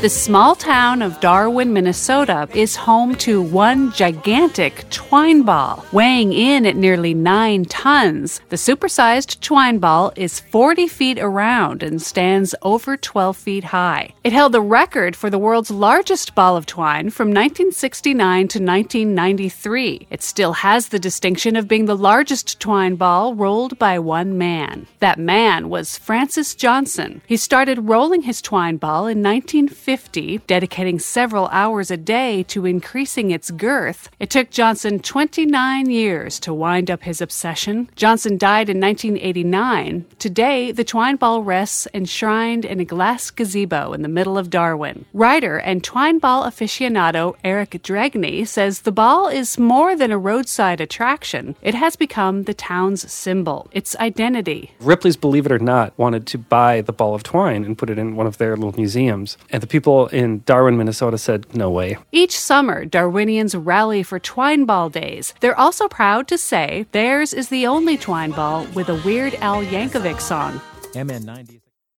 The small town of Darwin, Minnesota is home to one gigantic twine ball, weighing in at nearly nine tons. The supersized twine ball is 40 feet around and stands over 12 feet high. It held the record for the world's largest ball of twine from 1969 to 1993. It still has the distinction of being the largest twine ball rolled by one man. That man was Francis Johnson. He started rolling his twine ball in 1950, dedicating several hours a day to increasing its girth. It took Johnson 29 years to wind up his obsession. Johnson died in 1989. Today, the twine ball rests enshrined in a glass gazebo in the middle of Darwin. Writer and twine ball aficionado Eric Dregni says the ball is more than a roadside attraction. It has become the town's symbol, its identity. Ripley's Believe It or Not wanted to buy the ball of twine and put it in one of their little museums. And the people in Darwin, Minnesota said, no way. Each summer, Darwinians rally for Twine Ball Days. They're also proud to say theirs is the only twine ball with a Weird Al Yankovic song. MN90.